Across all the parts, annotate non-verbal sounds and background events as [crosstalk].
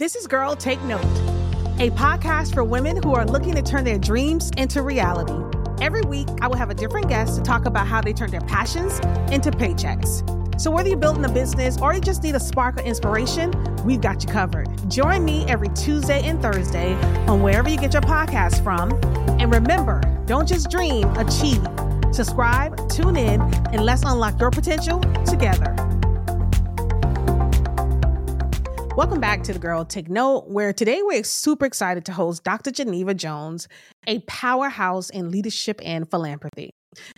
This is Girl Take Note, a podcast for women who are looking to turn their dreams into reality. Every week, I will have a different guest to talk about how they turn their passions into paychecks. So, whether you're building a business or you just need a spark of inspiration, we've got you covered. Join me every Tuesday and Thursday on wherever you get your podcasts from. And remember, don't just dream, achieve. Subscribe, tune in, and let's unlock your potential together. Welcome back to the Girl Take Note, where today we're super excited to host Dr. Geneva Jones, a powerhouse in leadership and philanthropy.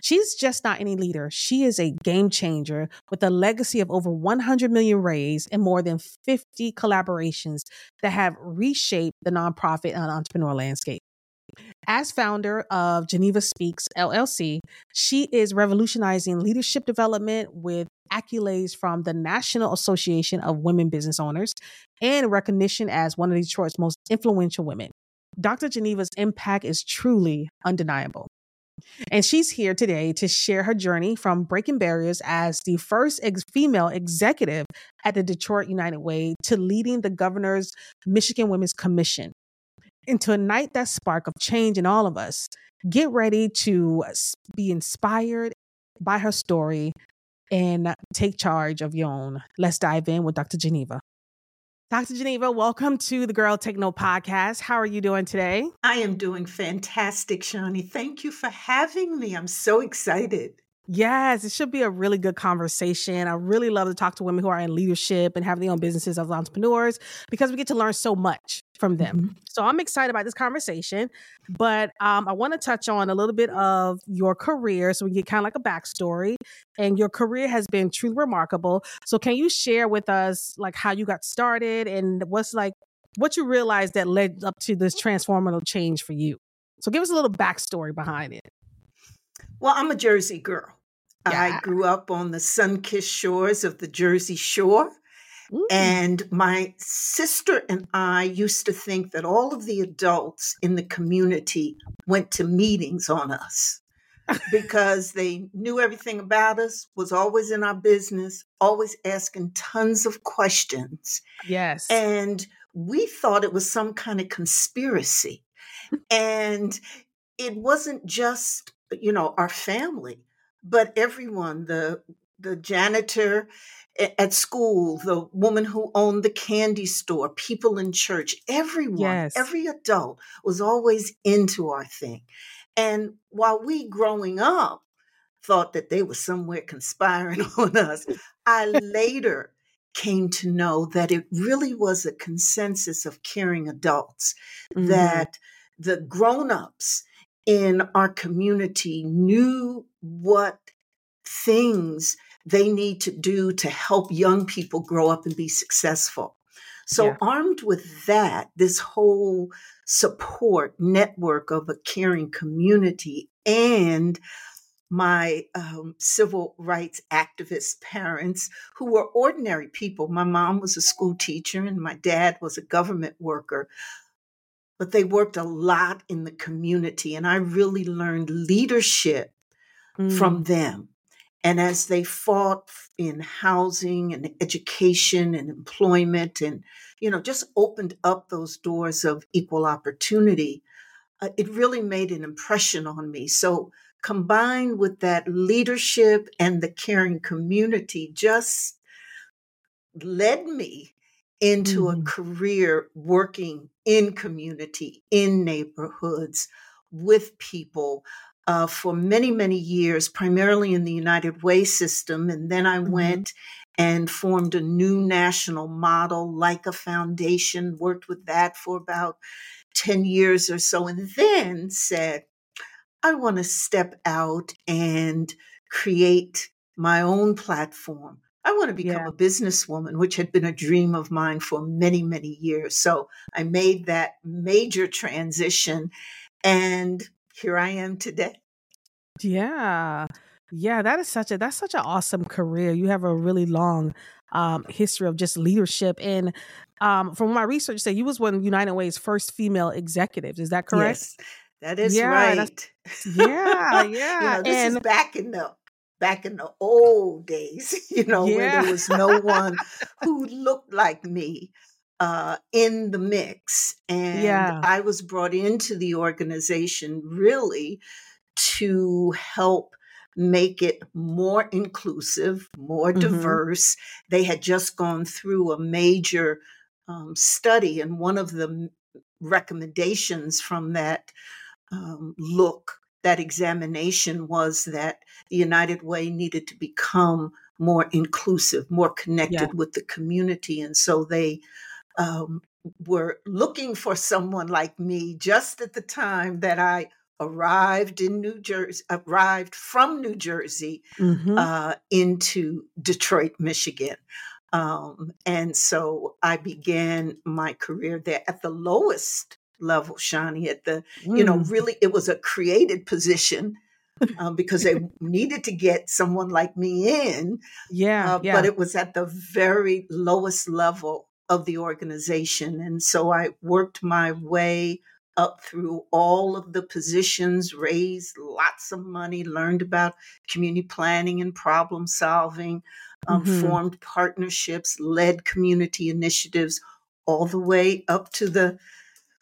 She's just not any leader. She is a game changer with a legacy of over 100 million raised and more than 50 collaborations that have reshaped the nonprofit and entrepreneur landscape. As founder of Geneva Speaks LLC, she is revolutionizing leadership development with accolades from the National Association of Women Business Owners and recognition as one of Detroit's most influential women. Dr. Geneva's impact is truly undeniable. And she's here today to share her journey from breaking barriers as the first ex- female executive at the Detroit United Way to leading the governor's Michigan Women's Commission. And to ignite that spark of change in all of us, get ready to be inspired by her story and take charge of your own. Let's dive in with Dr. Geneva. Dr. Geneva, welcome to the Girl Note podcast. How are you doing today? I am doing fantastic, Shaunie. Thank you for having me. I'm so excited. Yes, it should be a really good conversation. I really love to talk to women who are in leadership and have their own businesses as entrepreneurs because we get to learn so much from them. Mm-hmm. So I'm excited about this conversation. But um, I want to touch on a little bit of your career so we get kind of like a backstory. And your career has been truly remarkable. So can you share with us like how you got started and what's like what you realized that led up to this transformative change for you? So give us a little backstory behind it. Well, I'm a Jersey girl. Yeah. I grew up on the sun kissed shores of the Jersey Shore. Ooh. And my sister and I used to think that all of the adults in the community went to meetings on us because they knew everything about us, was always in our business, always asking tons of questions. Yes. And we thought it was some kind of conspiracy. and it wasn't just you know, our family, but everyone, the the janitor at school, the woman who owned the candy store, people in church, everyone, yes. every adult was always into our thing. And while we growing up thought that they were somewhere conspiring [laughs] on us, [laughs] I later came to know that it really was a consensus of caring adults, mm-hmm. that the grown-ups in our community knew what things they need to do to help young people grow up and be successful. So, yeah. armed with that, this whole support network of a caring community and my um, civil rights activist parents who were ordinary people. My mom was a school teacher and my dad was a government worker, but they worked a lot in the community. And I really learned leadership mm. from them. And as they fought in housing and education and employment and, you know, just opened up those doors of equal opportunity, uh, it really made an impression on me. So, combined with that leadership and the caring community, just led me into Mhm. a career working in community, in neighborhoods, with people uh, for many, many years, primarily in the United Way system. And then I Mhm. went and formed a new national model, like a foundation, worked with that for about 10 years or so, and then said, I want to step out and create my own platform. I want to become Yeah. a businesswoman, which had been a dream of mine for many, many years. So I made that major transition, and here I am today. Yeah. Yeah, that is such a that's such an awesome career. You have a really long um history of just leadership and um from my research say you was one of United Way's first female executives. Is that correct? Yes, that is Yeah, right. yeah, [laughs] you yeah. know, this is And back in the back in the old days, [laughs] you know, where there was no one who looked like me uh, in the mix. And yeah. I was brought into the organization really to help make it more inclusive, more Mhm. diverse. They had just gone through a major um, study, and one of the recommendations from that um, look, that examination was that the United Way needed to become more inclusive, more Yeah. connected with the community. And so they um, were looking for someone like me just at the time that I arrived in New Jersey, arrived from New Jersey Mhm. uh, into Detroit, Michigan. Um, and so I began my career there at the lowest level, Shaunie, at the, you know, Mm. really, it was a created position um, because they [laughs] needed to get someone like me in, Yeah, uh, but it was at the very lowest level of the organization. And so I worked my way up through all of the positions, raised lots of money, learned about community planning and problem solving, um, Mhm. formed partnerships, led community initiatives, all the way up to the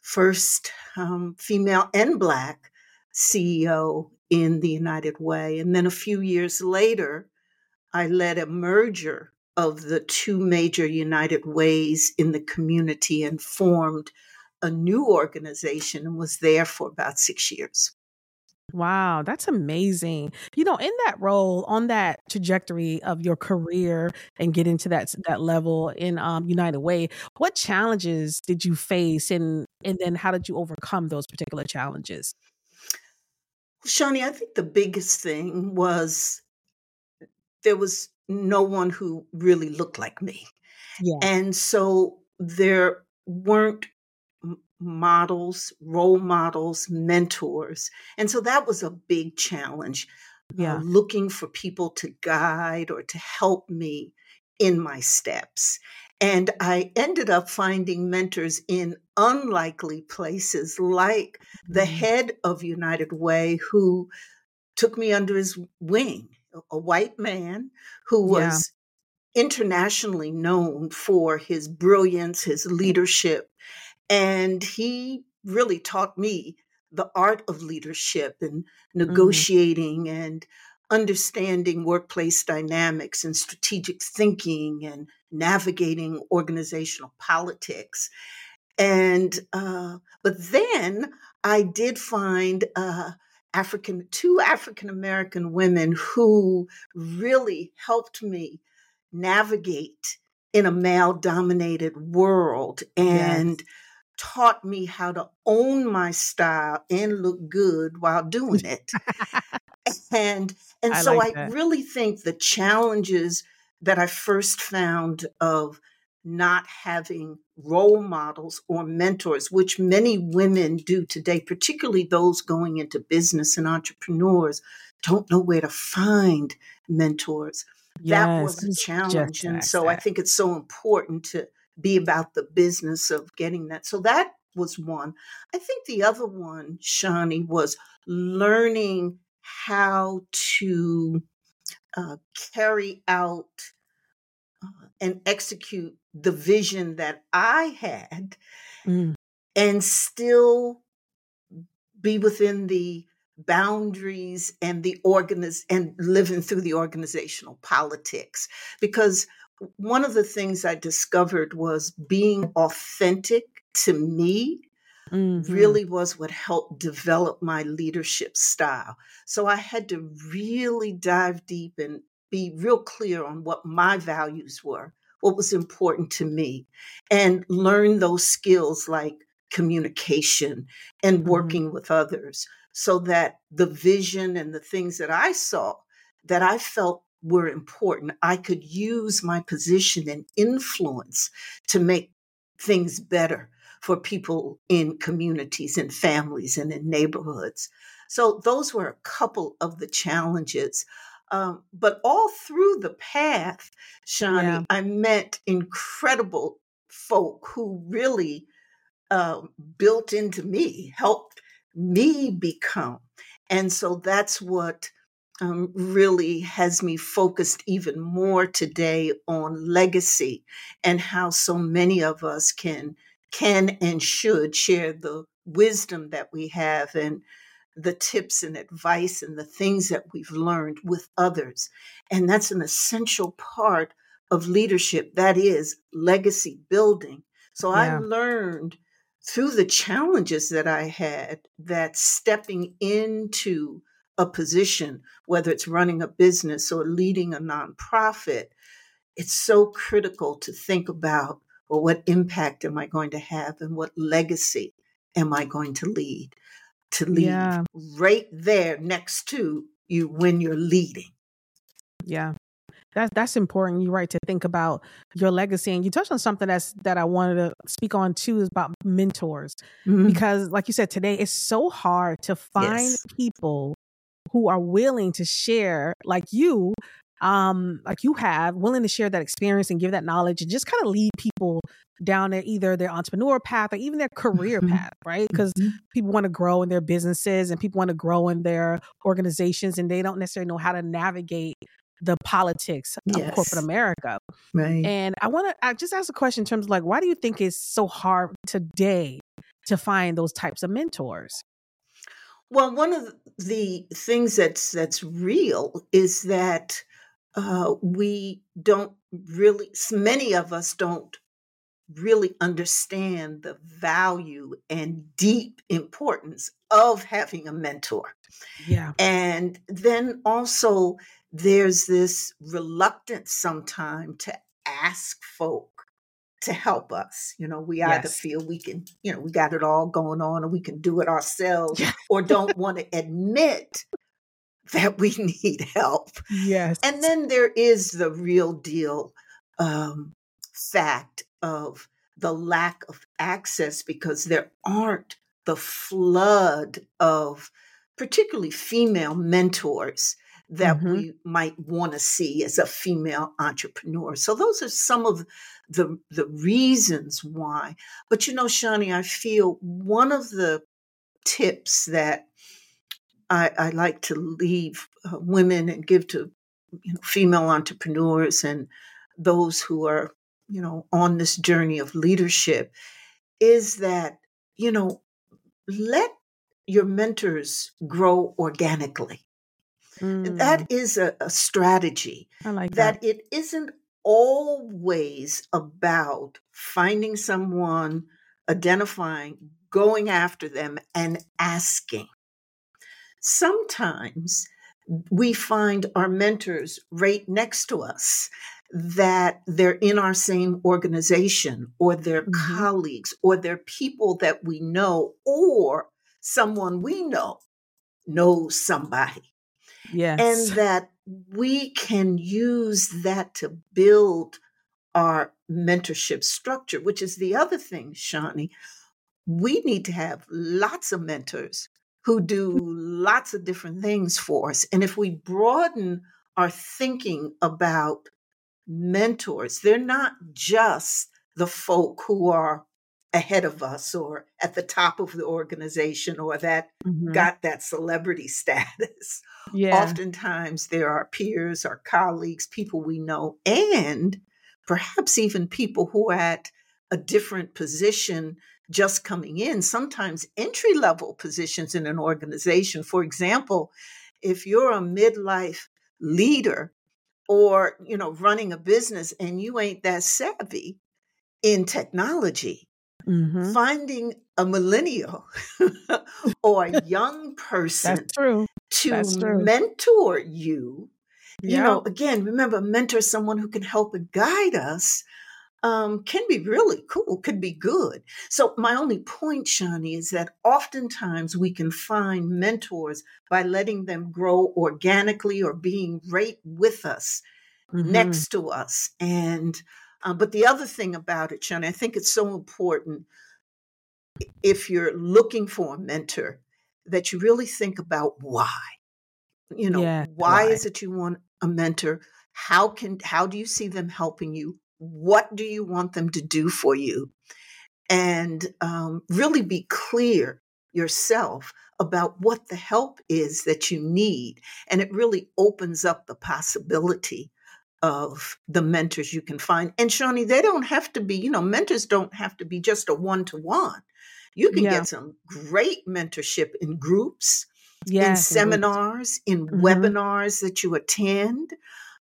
first um, female and Black CEO in the United Way. And then a few years later, I led a merger of the two major United Ways in the community and formed a new organization and was there for about six years. Wow, that's amazing. You know, in that role, on that trajectory of your career and getting to that that level in um, United Way, what challenges did you face, and and then how did you overcome those particular challenges? Shaunie, I think the biggest thing was there was no one who really looked like me. Yeah, And so there weren't models, role models, mentors. And so that was a big challenge, uh, yeah, looking for people to guide or to help me in my steps. And I ended up finding mentors in unlikely places, like the Mhm. head of United Way, who took me under his wing, a white man who yeah, was internationally known for his brilliance, his leadership, and he really taught me the art of leadership and Mhm. negotiating and understanding workplace dynamics and strategic thinking and navigating organizational politics. And uh, but then I did find uh, African two African American women who really helped me navigate in a male dominated world yes, and taught me how to own my style and look good while doing it. And and I so like i that. really think the challenges that i first found of not having role models or mentors which many women do today particularly those going into business and entrepreneurs don't know where to find mentors. That Yes, was a was just challenge and so i think it's so important to be about the business of getting that. So that was one. I think the other one shaunie was learning how to uh, carry out uh, and execute the vision that I had Mm, and still be within the boundaries and the organiz and living through the organizational politics. Because one of the things I discovered was being authentic to me mm-hmm. really was what helped develop my leadership style. So I had to really dive deep and be real clear on what my values were, what was important to me, and learn those skills like communication and mm-hmm. working mm-hmm. with others so that the vision and the things that I saw that I felt were important, I could use my position and influence to make things better for people in communities and families and in neighborhoods. So those were a couple of the challenges. Um, but all through the path, Shaunie, yeah. I met incredible folk who really uh, built into me, helped me become. And so that's what um, really has me focused even more today on legacy and how so many of us can can and should share the wisdom that we have and the tips and advice and the things that we've learned with others. And that's an essential part of leadership. That is legacy building. So yeah. I learned through the challenges that I had that stepping into a position, whether it's running a business or leading a nonprofit, it's so critical to think about well, what impact am I going to have and what legacy am I going to lead? To lead yeah. right there next to you when you're leading. Yeah. That's that's important. You're right to think about your legacy, and you touched on something that's that I wanted to speak on too is about mentors, mm-hmm. because like you said today, it's so hard to find yes. people who are willing to share like you um like you have willing to share that experience and give that knowledge and just kind of lead people down their either their entrepreneur path or even their career mm-hmm. path right because mm-hmm. people want to grow in their businesses and people want to grow in their organizations and they don't necessarily know how to navigate the politics yes. of corporate America. Right. And I want to I just ask a question in terms of like, why do you think it's so hard today to find those types of mentors? Well, one of the things that's that's real is that uh, we don't really. Many of us don't really understand the value and deep importance of having a mentor. Yeah, and then also there's this reluctance sometimes to ask folk to help us. You know, we yes. either feel we can, you know, we got it all going on and we can do it ourselves or don't want to admit that we [laughs] need help. Yes. And then there is the real deal um, fact of the lack of access because there aren't the flood of particularly female mentors that mm-hmm. we might want to see as a female entrepreneur. So those are some of the the reasons why. But you know, Shaunie, I feel one of the tips that I, I like to leave uh, women and give to you know, female entrepreneurs and those who are you know on this journey of leadership is that you know let your mentors grow organically Mm. That is a, a strategy. Like that. that it isn't always about finding someone, identifying, going after them, and asking. Sometimes we find our mentors right next to us that they're in our same organization or they're mm-hmm. colleagues or they're people that we know or someone we know knows somebody Yes. And that we can use that to build our mentorship structure, which is the other thing, Shaunie. We need to have lots of mentors who do mm-hmm. lots of different things for us. And if we broaden our thinking about mentors, they're not just the folk who are ahead of us or at the top of the organization or that mm-hmm. got that celebrity [laughs] status. Yeah. Oftentimes there are peers or colleagues, people we know, and perhaps even people who are at a different position just coming in, sometimes entry level positions in an organization. For example, if you're a midlife leader or you know running a business and you ain't that savvy in technology Mhm. finding a millennial [laughs] or a young person to mentor you you know again remember mentor someone who can help and guide us um, can be really cool could be good so my only point shaunie is that oftentimes we can find mentors by letting them grow organically or being right with us Mhm. next to us. And uh, but the other thing about it, Shaunie, I think it's so important if you're looking for a mentor that you really think about why. You know, Yeah, why, why. is it you want a mentor? How can how do you see them helping you? What do you want them to do for you? And um, really be clear yourself about what the help is that you need. And it really opens up the possibility of the mentors you can find. And Shaunie, they don't have to be, you know, mentors don't have to be just a one to one. You can Yeah. get some great mentorship in groups, in Yes, and seminars, in Mhm. webinars that you attend.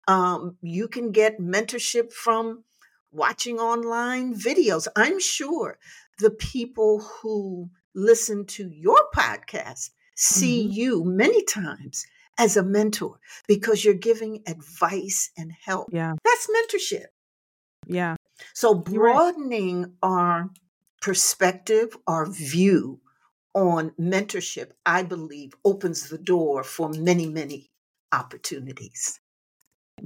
Um, you can get mentorship from watching online videos. I'm sure the people who listen to your podcast see Mhm. you many times as a mentor because you're giving advice and help. Yeah. That's mentorship. Yeah. So You're right. broadening our perspective, our view on mentorship, I believe, opens the door for many, many opportunities.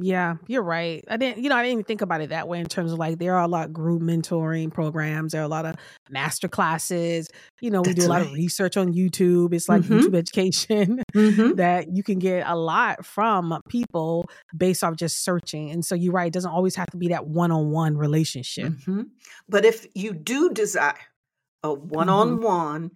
Yeah, you're right. I didn't, you know, I didn't even think about it that way in terms of like there are a lot of group mentoring programs. There are a lot of master classes. You know, we do That's a lot of research on YouTube. It's like Mhm. YouTube education [laughs] Mm-hmm. that you can get a lot from people based off just searching. And so you're right. It doesn't always have to be that one on one relationship. hmm But if you do desire a one on one,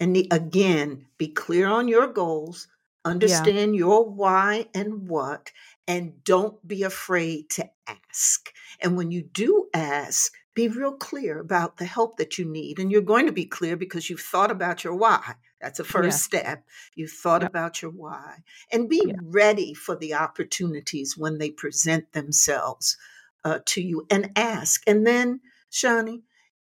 and the, again, be clear on your goals, understand your why and what, and don't be afraid to ask. And when you do ask, be real clear about the help that you need. And you're going to be clear because you've thought about your why. That's a first step. You've thought Yep. about your why. And be Yeah. ready for the opportunities when they present themselves uh, to you and ask. And then, Shaunie,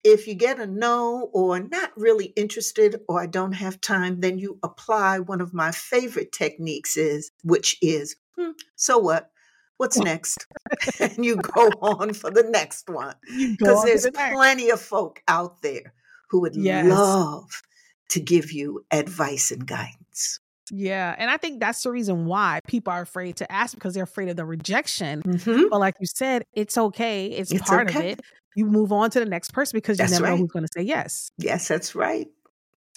if you get a no or not really interested or I don't have time, then you apply one of my favorite techniques is which is, "Hmm, so what? What's next? [laughs] and you go [laughs] on for the next one. Because there's the next. plenty of folk out there who would Yes. love to give you advice and guidance. Yeah. And I think that's the reason why people are afraid to ask because they're afraid of the rejection. Mhm. But like you said, it's okay. It's, It's part of it. You move on to the next person because you That's never know who's going to say yes. Yes, that's right.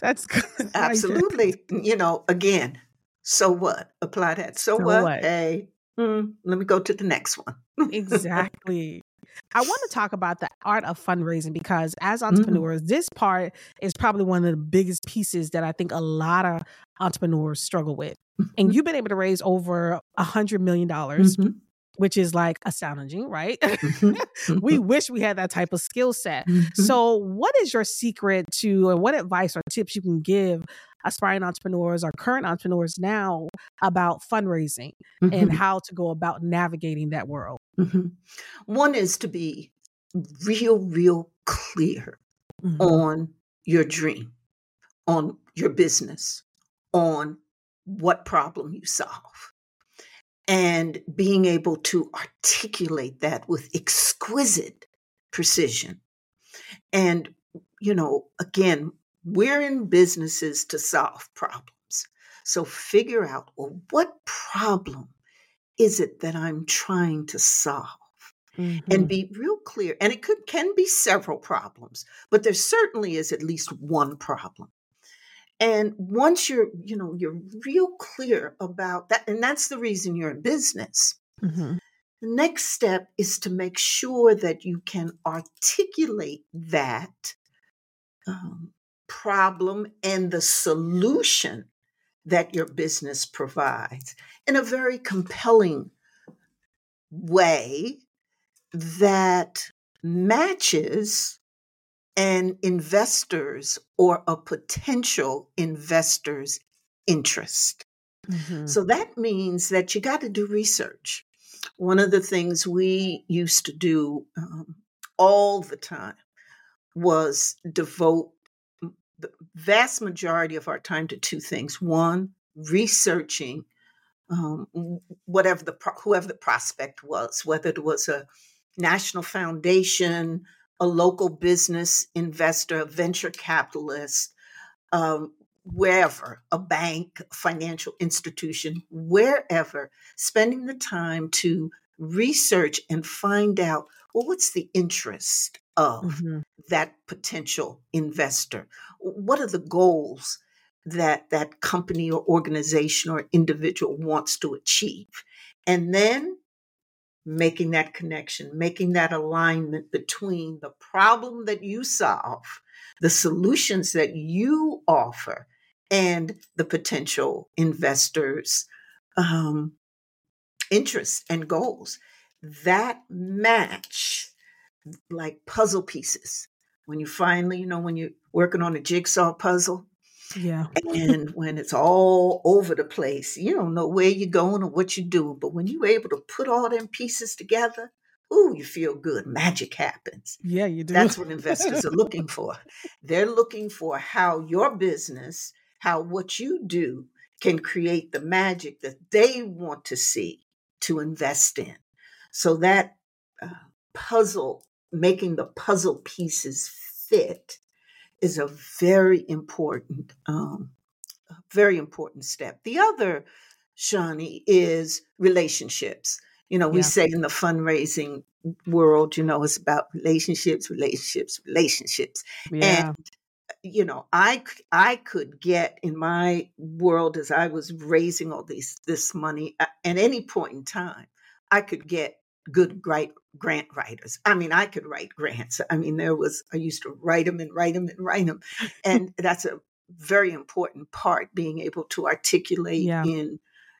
That's [laughs] good. I like that. Absolutely. You know, again, so what? Apply that. So, So what? what? Hey, mm, let me go to the next one. [laughs] exactly. I want to talk about the art of fundraising because as Mm. entrepreneurs, this part is probably one of the biggest pieces that I think a lot of entrepreneurs struggle with. And you've been able to raise over a hundred million dollars, Mhm, which is like astounding, right? mhm, [laughs] we wish we had that type of skill set. mhm. So, what is your secret to, or what advice or tips you can give aspiring entrepreneurs or current entrepreneurs now about fundraising and Mhm, how to go about navigating that world? mhm. One is to be real, real clear Mhm. on your dream, on your business, on what problem you solve. And being able to articulate that with exquisite precision. And, you know, again, we're in businesses to solve problems. So figure out, well, what problem is it that I'm trying to solve? Mhm. and be real clear and it could can be several problems but there certainly is at least one problem and once you're you know you're real clear about that and that's the reason you're in business Mhm. the next step is to make sure that you can articulate that um, problem and the solution that your business provides in a very compelling way that matches an investor's or a potential investor's interest. Mhm. So that means that you got to do research. one of the things we used to do um, all the time was devote the vast majority of our time to two things. One, researching um, whatever the whoever the prospect was, whether it was a national foundation, a local business investor, a venture capitalist, um, wherever, a bank, financial institution, wherever, spending the time to research and find out well, what's the interest of mm-hmm. that potential investor? What are the goals that that company or organization or individual wants to achieve? And then making that connection, making that alignment between the problem that you solve, the solutions that you offer, and the potential investors' um, interests and goals. That match, like puzzle pieces, when you finally, you know, when you're working on a jigsaw puzzle, yeah. and when it's all over the place, you don't know where you're going or what you do. But when you're able to put all them pieces together, ooh, you feel good. Magic happens. Yeah, you do. That's what investors are looking for. They're looking for how your business, how what you do can create the magic that they want to see to invest in. So that uh, puzzle, making the puzzle pieces fit, is a very important, um, very important step. The other, Shaunie, is relationships. You know, we yeah. say in the fundraising world, you know, it's about relationships, relationships, relationships. Yeah. And you know, I I could get in my world as I was raising all these this money at any point in time, I could get good great grant writers. I mean, I could write grants. I mean, there was I used to write them and write them and write them, and that's a very important part being able to articulate yeah. in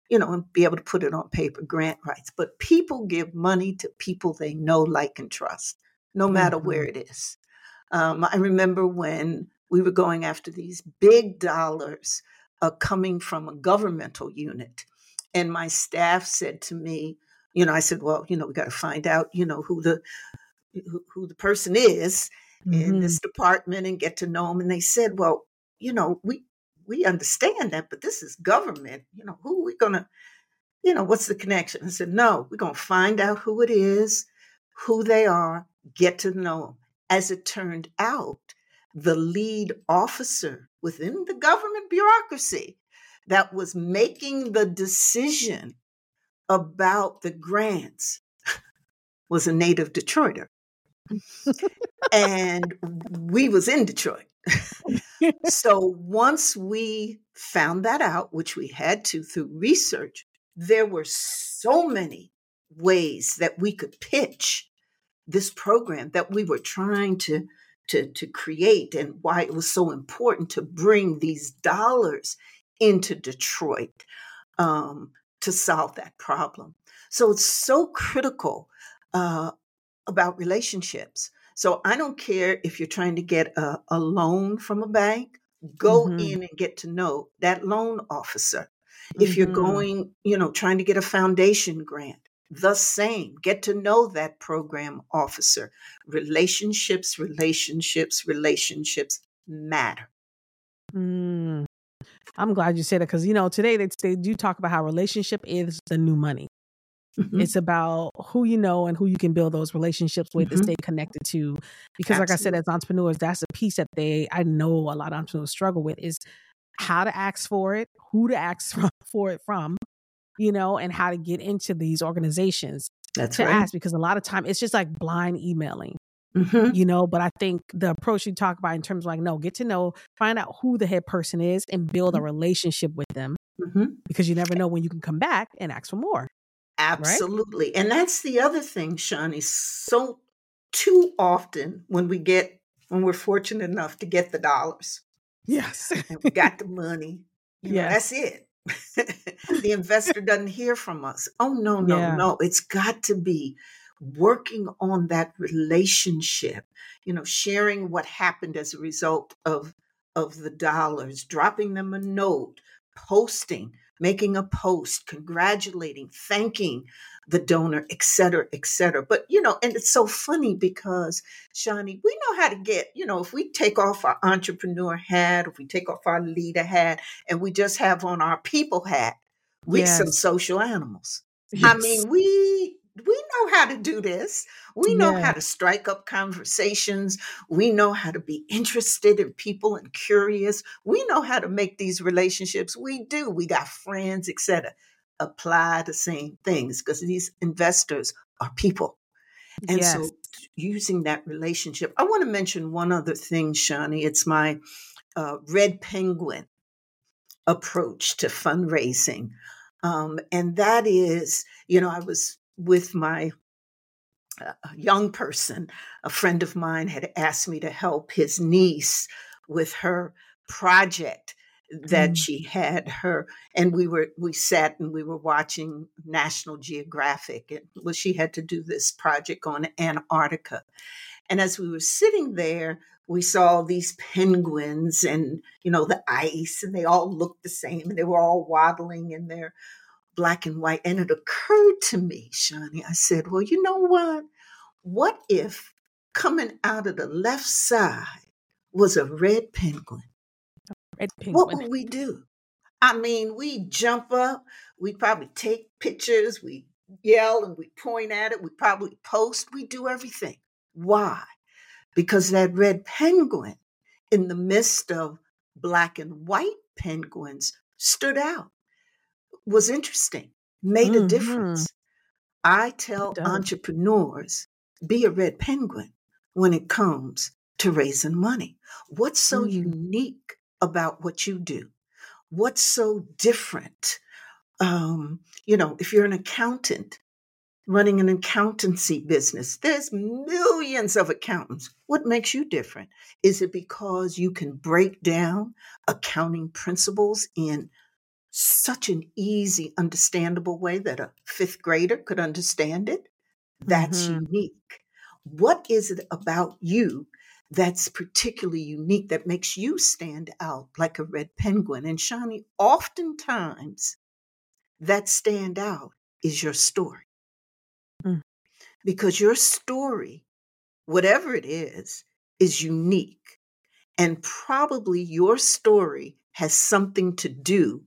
you know and be able to put it on paper grant writes but people give money to people they know like and trust no matter mm-hmm. where it is um, i remember when we were going after these big dollars uh, coming from a governmental unit and my staff said to me you know, I said, well, you know, we got to find out, you know, who the who, who the person is mm-hmm. in this department and get to know them. And they said, well, you know, we we understand that, but this is government. You know, who are we gonna, you know, what's the connection? I said, no, we're gonna find out who it is, who they are, get to know them. As it turned out, the lead officer within the government bureaucracy that was making the decision about the grants was a native Detroiter. and we was in Detroit. so once we found that out, which we had to through research, there were so many ways that we could pitch this program that we were trying to to, to create and why it was so important to bring these dollars into Detroit. Um, to solve that problem. So it's so critical uh, about relationships. So I don't care if you're trying to get a, a loan from a bank, go mm-hmm. in and get to know that loan officer. If mm-hmm. you're going, you know, trying to get a foundation grant, the same. Get to know that program officer. Relationships, relationships, relationships matter. Mm. I'm glad you said that because you know today they they do talk about how relationship is the new money. Mm-hmm. It's about who you know and who you can build those relationships with mm-hmm. to stay connected to. Because, Absolutely. like I said, as entrepreneurs, that's a piece that they I know a lot of entrepreneurs struggle with is how to ask for it, who to ask [laughs] for it from, you know, and how to get into these organizations that's to right. ask. Because a lot of time it's just like blind emailing. Mm-hmm. You know, but I think the approach you talk about in terms of like, no, get to know, find out who the head person is and build a mm-hmm. relationship with them mm-hmm. because you never know when you can come back and ask for more. Absolutely. Right? And that's the other thing, Shaunie. So too often when we get, when we're fortunate enough to get the dollars. Yes. and we got the money. You yes. know, that's it. [laughs] the investor doesn't hear from us. Oh, no, no, yeah. no. It's got to be working on that relationship, you know, sharing what happened as a result of of the dollars, dropping them a note, posting, making a post, congratulating, thanking the donor, et cetera, et cetera. But, you know, and it's so funny because, Shaunie, we know how to get, you know, if we take off our entrepreneur hat, if we take off our leader hat, and we just have on our people hat, we're yes. some social animals. Yes. I mean, we we know how to do this. We know yeah. how to strike up conversations. We know how to be interested in people and curious. We know how to make these relationships. We do. We got friends, etc apply the same things because these investors are people. And yes. so using that relationship, I want to mention one other thing, Shaunie. It's my uh, red penguin approach to fundraising. Um, and that is, you know, I was with my uh, young person, a friend of mine had asked me to help his niece with her project that mm. she had her and we were we sat and we were watching national geographic and well she had to do this project on antarctica and as we were sitting there we saw these penguins and you know the ice and they all looked the same and they were all waddling in their black and white and it occurred to me shaunie i said well you know what what if coming out of the left side was a red penguin what would we do? I mean, we jump up, we probably take pictures, we yell and we point at it, we probably post, we do everything. Why? Because that red penguin in the midst of black and white penguins stood out, was interesting, made mm-hmm. a difference. I tell entrepreneurs be a red penguin when it comes to raising money. What's so mm-hmm. unique about what you do? What's so different? Um, you know, if you're an accountant running an accountancy business, there's millions of accountants. What makes you different? Is it because you can break down accounting principles in such an easy, understandable way that a fifth grader could understand it? That's mm-hmm. unique. What is it about you that's particularly unique that makes you stand out like a red penguin. And Shaunie, oftentimes that stand out is your story. Mm. Because your story, whatever it is, is unique. And probably your story has something to do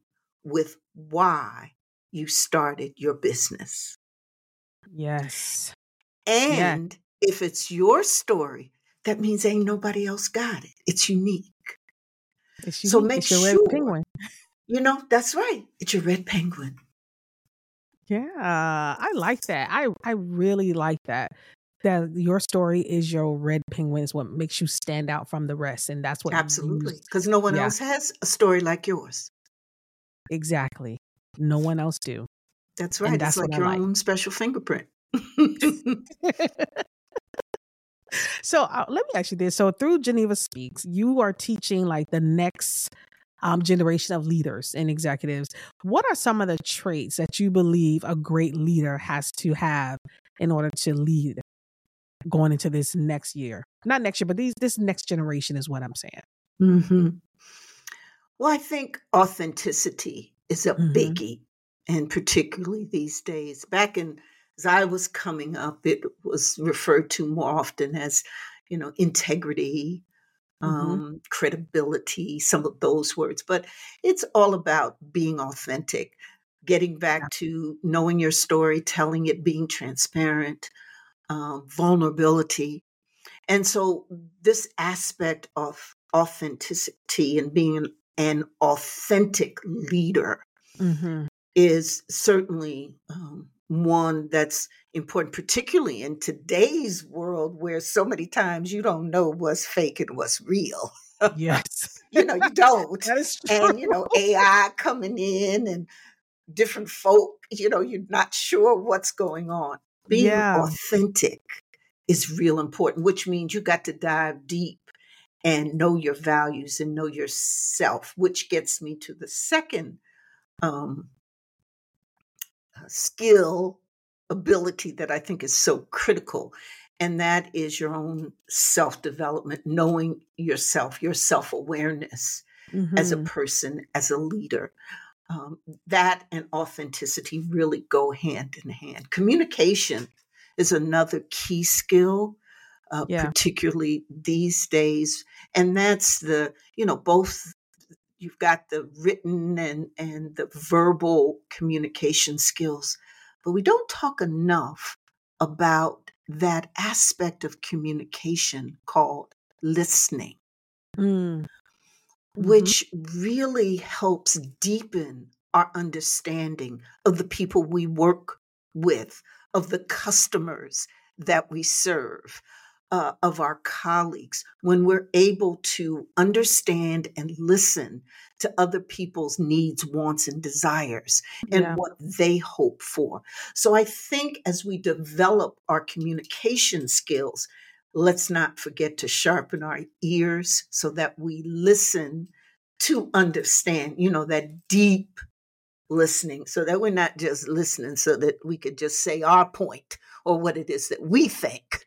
with why you started your business. Yes. And yeah. if it's your story, that means ain't nobody else got it. It's unique. It's unique. So make it's sure, penguin. you know, that's right. It's your red penguin. Yeah, I like that. I I really like that. That your story is your red penguin is what makes you stand out from the rest, and that's what absolutely because no one yeah. else has a story like yours. Exactly, no one else do. That's right. And that's it's like your like. own special fingerprint. [laughs] so uh, let me ask you this. So through Geneva Speaks, you are teaching like the next um, generation of leaders and executives. What are some of the traits that you believe a great leader has to have in order to lead going into this next year? Not next year, but these this next generation is what I'm saying. Mm-hmm. Well, I think authenticity is a mm-hmm. biggie, and particularly these days. Back in as I was coming up, it was referred to more often as, you know, integrity, mm-hmm. um, credibility, some of those words. But it's all about being authentic, getting back yeah. to knowing your story, telling it, being transparent, um, vulnerability. And so, this aspect of authenticity and being an authentic leader mm-hmm. is certainly um, one that's important, particularly in today's world where so many times you don't know what's fake and what's real. Yes. [laughs] you know, you don't. that is true. And, you know, AI [laughs] coming in and different folk, you know, you're not sure what's going on. Being yeah. authentic is real important, which means you got to dive deep and know your values and know yourself, which gets me to the second um, skill, ability that I think is so critical. And that is your own self development, knowing yourself, your self awareness mm-hmm. as a mm-hmm. person, as a leader. um, that and authenticity really go hand in hand. Communication is another key skill, uh, yeah. particularly these days, and that's the you know both you've got the written and and the verbal communication skills, but we don't talk enough about that aspect of communication called listening. Mm mm-hmm. which really helps deepen our understanding of the people we work with, of the customers that we serve, uh, of our colleagues, when we're able to understand and listen to other people's needs, wants, and desires and yeah. what they hope for. So I think as we develop our communication skills, let's not forget to sharpen our ears so that we listen to understand, you know, that deep listening, so that we're not just listening so that we could just say our point or what it is that we think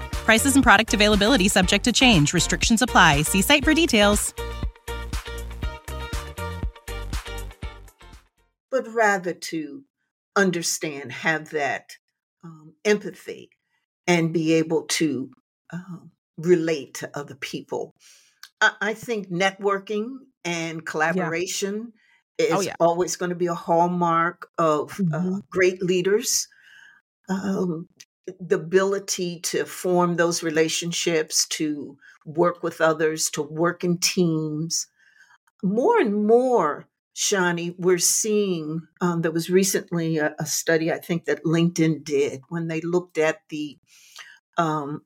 Prices and product availability subject to change. Restrictions apply. See site for details. but rather to understand, have that um, empathy, and be able to um, relate to other people. I, I think networking and collaboration yeah. is oh, yeah. always going to be a hallmark of uh, mm-hmm. uh, great leaders. Um, the ability to form those relationships, to work with others, to work in teams. More and more, Shaunie, we're seeing um, there was recently a, a, study I think that LinkedIn did when they looked at the um,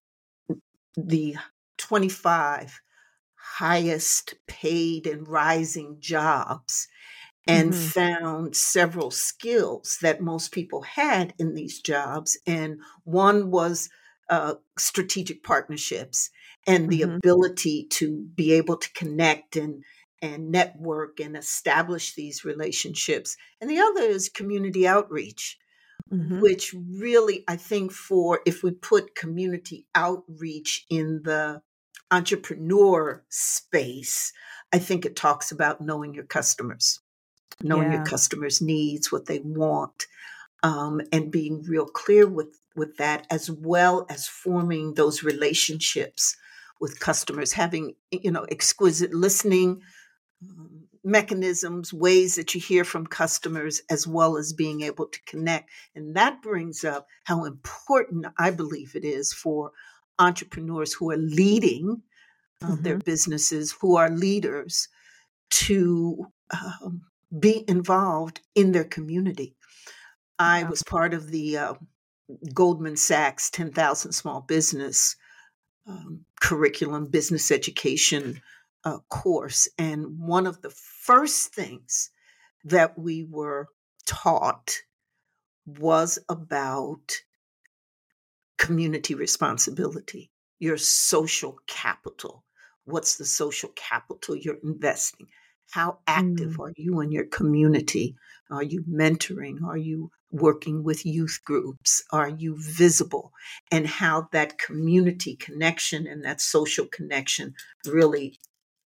the 25 highest paid and rising jobs and mm-hmm. found several skills that most people had in these jobs and one was uh, strategic partnerships and the mm-hmm. ability to be able to connect and and network and establish these relationships. And the other is community outreach, mm-hmm. which really, I think, for if we put community outreach in the entrepreneur space, I think it talks about knowing your customers, knowing yeah. your customers' needs, what they want, um, and being real clear with with that, as well as forming those relationships with customers, having you know exquisite listening um, mechanisms, ways that you hear from customers, as well as being able to connect. And that brings up how important I believe it is for entrepreneurs who are leading uh, mm-hmm. their businesses, who are leaders, to um, be involved in their community. I was part of the uh, Goldman Sachs 10,000 Small Business um, curriculum, business education uh, course. And one of the first things that we were taught was about community responsibility, your social capital. What's the social capital you're investing? How active mm. are you in your community? Are you mentoring? Are you working with youth groups? Are you visible? And how that community connection and that social connection really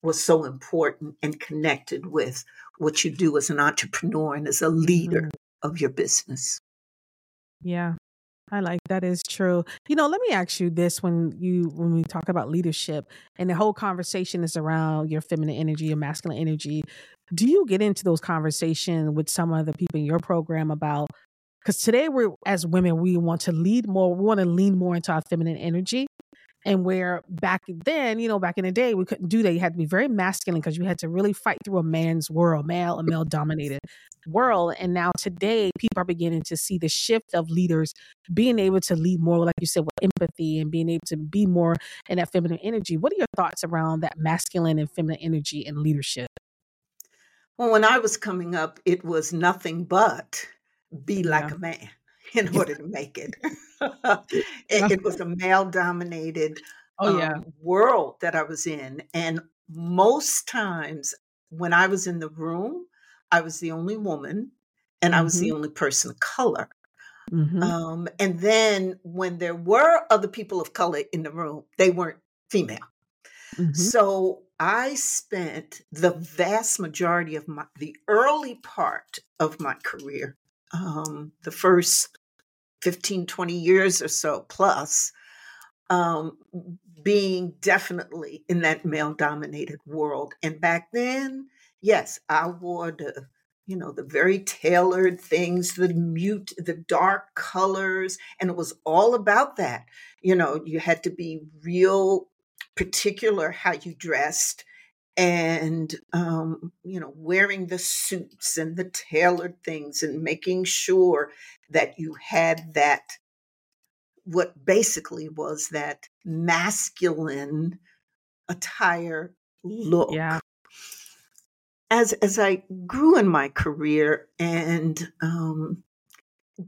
was so important and connected with what you do as an entrepreneur and as a leader mm-hmm. of your business. Yeah. I like that is true. You know, let me ask you this when you when we talk about leadership and the whole conversation is around your feminine energy, your masculine energy. Do you get into those conversations with some of the people in your program about because today we're as women we want to lead more we want to lean more into our feminine energy and where back then you know back in the day we couldn't do that you had to be very masculine because you had to really fight through a man's world male and male dominated world and now today people are beginning to see the shift of leaders being able to lead more like you said with empathy and being able to be more in that feminine energy what are your thoughts around that masculine and feminine energy and leadership well when i was coming up it was nothing but be like a man [laughs] in order to make it. [laughs] [laughs] it, it, was a male dominated oh, yeah. Um, world that I was in. And most times when I was in the room, I was the only woman and mm-hmm. I was the mm-hmm. only person of color. Mm-hmm. Um, and then when there were other people of color in the room, they weren't female. Mm-hmm. So I spent the vast majority of my the early part of my career um, the first 15, 20 years or so plus, um, being definitely in that male dominated world. And back then, yes, I wore the, you know, the very tailored things, the mute, the dark colors, and it was all about that. You know, you had to be real particular how you dressed and um, you know wearing the suits and the tailored things and making sure that you had that what basically was that masculine attire look yeah as as i grew in my career and um,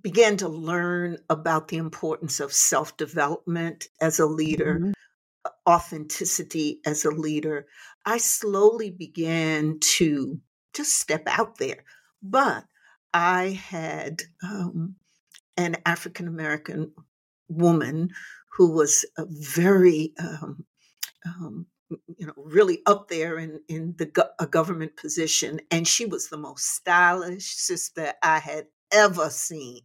began to learn about the importance of self-development as a leader mm-hmm authenticity as a leader, I slowly began to just step out there. But I had um, an African American woman who was a very, um, um, you know, really up there in in the go- a government position, and she was the most stylish sister I had ever seen.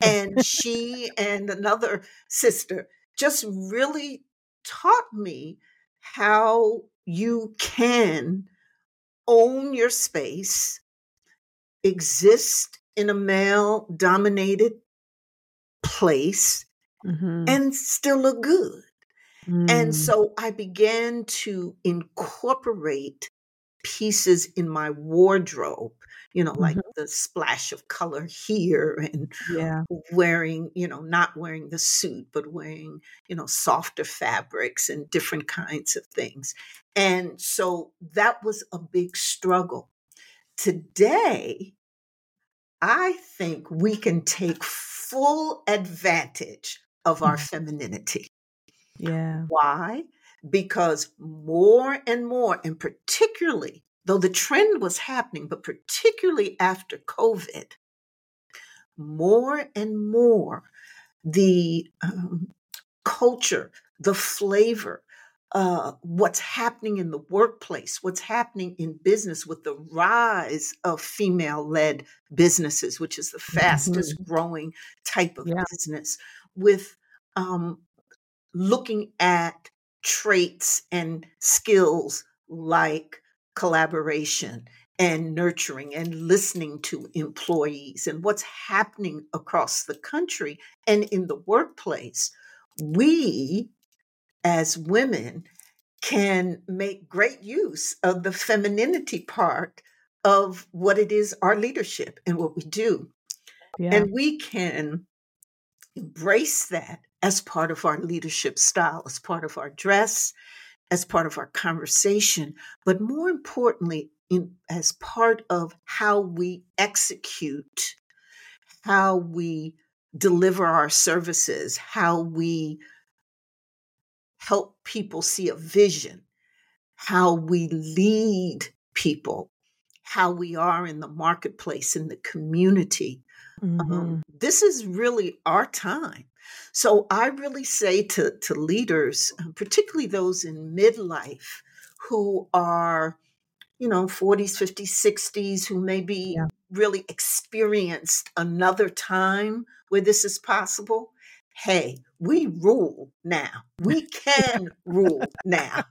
And she [laughs] and another sister just really taught me how you can own your space, exist in a male dominated place, mm-hmm. and still look good. Mm. And so I began to incorporate pieces in my wardrobe you know like mm-hmm. the splash of color here and yeah wearing you know not wearing the suit but wearing you know softer fabrics and different kinds of things and so that was a big struggle today i think we can take full advantage of our mm-hmm. femininity yeah why because more and more, and particularly, though the trend was happening, but particularly after COVID, more and more the um, culture, the flavor, uh, what's happening in the workplace, what's happening in business with the rise of female led businesses, which is the fastest mm-hmm. growing type of yeah. business, with um, looking at traits and skills like collaboration and nurturing and listening to employees and what's happening across the country and in the workplace, we as women can make great use of the femininity part of what it is our leadership and what we do. Yeah. And we can embrace that as part of our leadership style, as part of our dress, as part of our conversation, but more importantly, in, as part of how we execute, how we deliver our services, how we help people see a vision, how we lead people, how we are in the marketplace, in the community. Um, mm-hmm. Um, this is really our time so I really say to, to leaders, uh, particularly those in midlife who are, you know, 40s, 50s, 60s, who maybe yeah. really experienced another time where this is possible. Hey, we rule now. We can [laughs] rule now.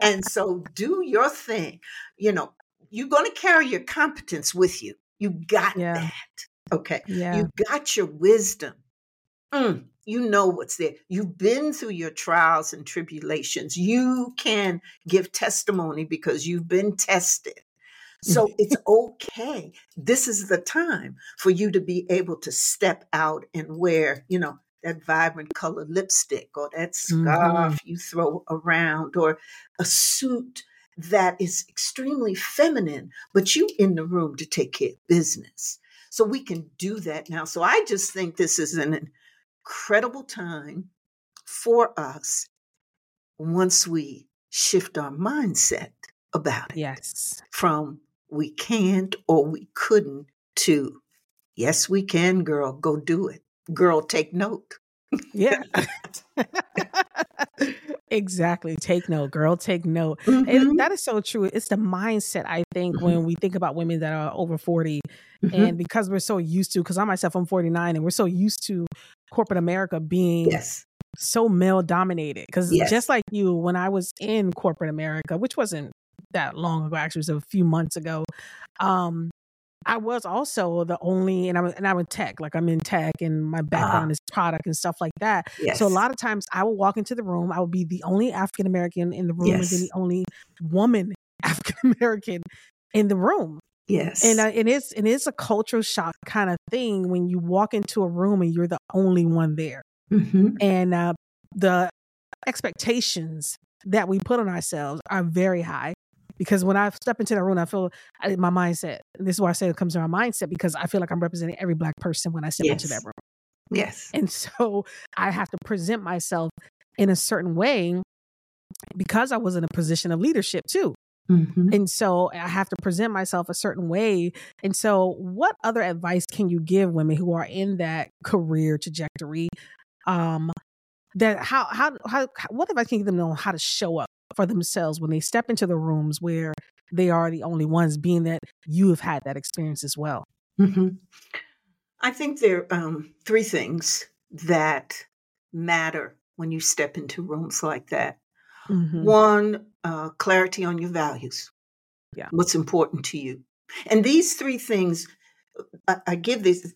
And so do your thing. You know, you're going to carry your competence with you. You got yeah. that. Okay. Yeah. You got your wisdom. Mm, you know what's there. You've been through your trials and tribulations. You can give testimony because you've been tested. So [laughs] it's okay. This is the time for you to be able to step out and wear, you know, that vibrant color lipstick or that scarf Mhm. you throw around or a suit that is extremely feminine, but you in the room to take care of business. So we can do that now. So I just think this is an incredible time for us once we shift our mindset about it Yes. from we can't or we couldn't to yes, we can, girl, go do it. Girl, take note. Yeah. [laughs] exactly. Take note, girl. Take note. Mhm, And that is so true. It's the mindset, I think, Mhm. when we think about women that are over 40. mhm. And because we're so used to, because I myself, I'm 49, and we're so used to corporate America being Yes. so male dominated. Because Yes. just like you, when I was in corporate America, which wasn't that long ago, actually, it was a few months ago, um, I was also the only, and I'm and I'm in tech, like I'm in tech, and my background is product and stuff like that. Yes. So a lot of times, I will walk into the room, I will be the only African American in the room, and Yes. then the only woman [laughs] African American in the room. Yes. And uh, it is it is a cultural shock kind of thing when you walk into a room and you're the only one there, Mhm. and uh, the expectations that we put on ourselves are very high. Because when I step into the room, I feel I, my mindset. This is why I say it comes to my mindset because I feel like I'm representing every black person when I step into that room. Yes. And so I have to present myself in a certain way because I was in a position of leadership too. Mhm. And so I have to present myself a certain way. And so, what other advice can you give women who are in that career trajectory? Um, that how how how what advice can you give them know how to show up for themselves when they step into the rooms where they are the only ones, being that you have had that experience as well? Mhm. I think there are um, three things that matter when you step into rooms like that. Mhm. One, uh, clarity on your values. Yeah. What's important to you. And these three things, I, I give this,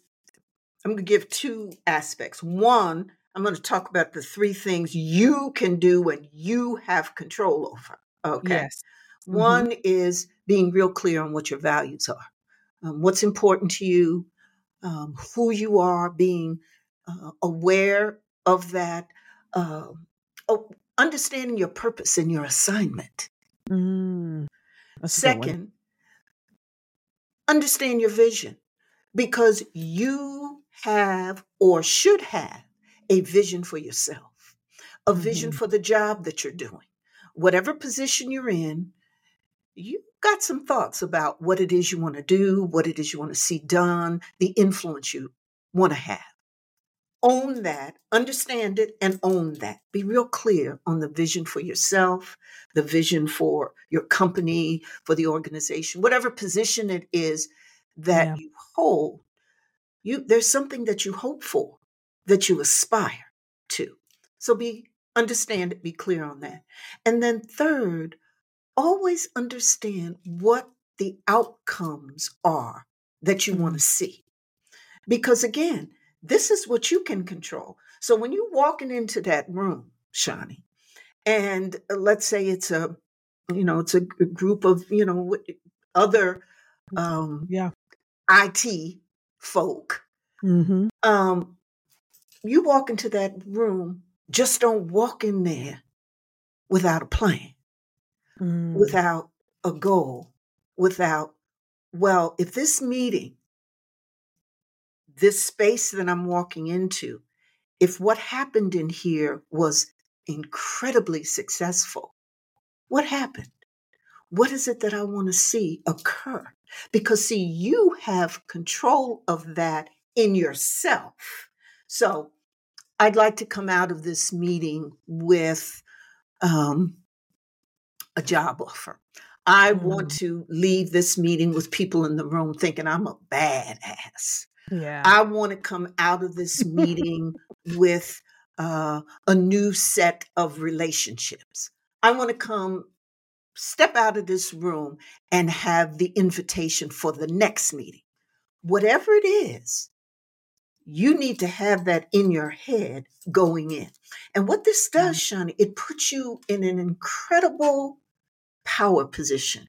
I'm going to give two aspects. One, I'm going to talk about the three things you can do and you have control over. Okay. Yes. Mhm. One is being real clear on what your values are, um, what's important to you, um, who you are, being uh, aware of that, uh, oh, understanding your purpose and your assignment. Mm. That's a good one. Second, understand your vision because you have or should have a vision for yourself, a vision Mhm. for the job that you're doing. Whatever position you're in, You've got some thoughts about what it is you want to do, what it is you want to see done, the influence you want to have. Own that, understand it, and own that. Be real clear on the vision for yourself, the vision for your company, for the organization, whatever position it is that Yeah. you hold. You there's something that you hope for, that you aspire to. So be understand it, be clear on that. And then third, always understand what the outcomes are that you want to mm-hmm. see. Because again, this is what you can control. So when you're walking into that room, Shaunie, and uh, let's say it's a, you know, it's a group of, you know, other um, Yeah. IT folk, Mm-hmm. um, you walk into that room, just don't walk in there without a plan Mm. without a goal, without, well, if this meeting, this space that I'm walking into, if what happened in here was incredibly successful, what happened? What is it that I want to see occur? Because, see, you have control of that in yourself. So, I'd like to come out of this meeting with um, a job offer. I want Mm. to leave this meeting with people in the room thinking I'm a badass. Yeah. I want to come out of this meeting with uh, a new set of relationships. I want to come step out of this room and have the invitation for the next meeting. whatever it is, you need to have that in your head going in. And what this does, Shaunie, it puts you in an incredible power position.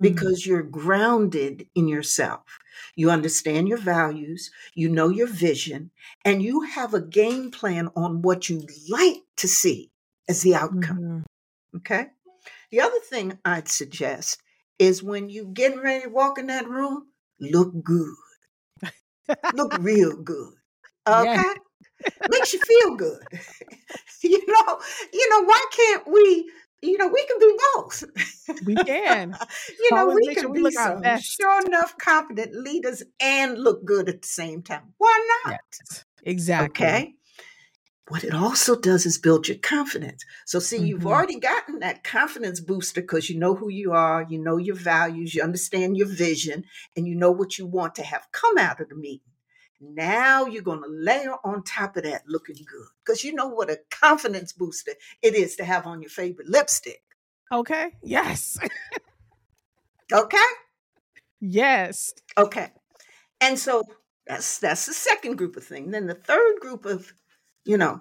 Because mm-hmm. you're grounded in yourself. You understand your values, you know your vision, and you have a game plan on what you'd like to see as the outcome. Mm-hmm. Okay? The other thing I'd suggest is when you getting ready to walk in that room, look good. look [laughs] real good. Okay? Yeah. Makes you feel good. [laughs] you know, you know, why can't we you know, we can be both. We can. [laughs] you know, we can be some sure enough confident leaders and look good at the same time. Why not? Yes, exactly. Okay. What it also does is build your confidence. So, see, mm-hmm. you've already gotten that confidence booster because you know who you are, you know your values, you understand your vision, and you know what you want to have come out of the meeting. Now you're going to layer on top of that looking good because you know what a confidence booster it is to have on your favorite lipstick. Okay. Yes. [laughs] okay. Yes. Okay. And so that's that's the second group of things. Then the third group of, you know,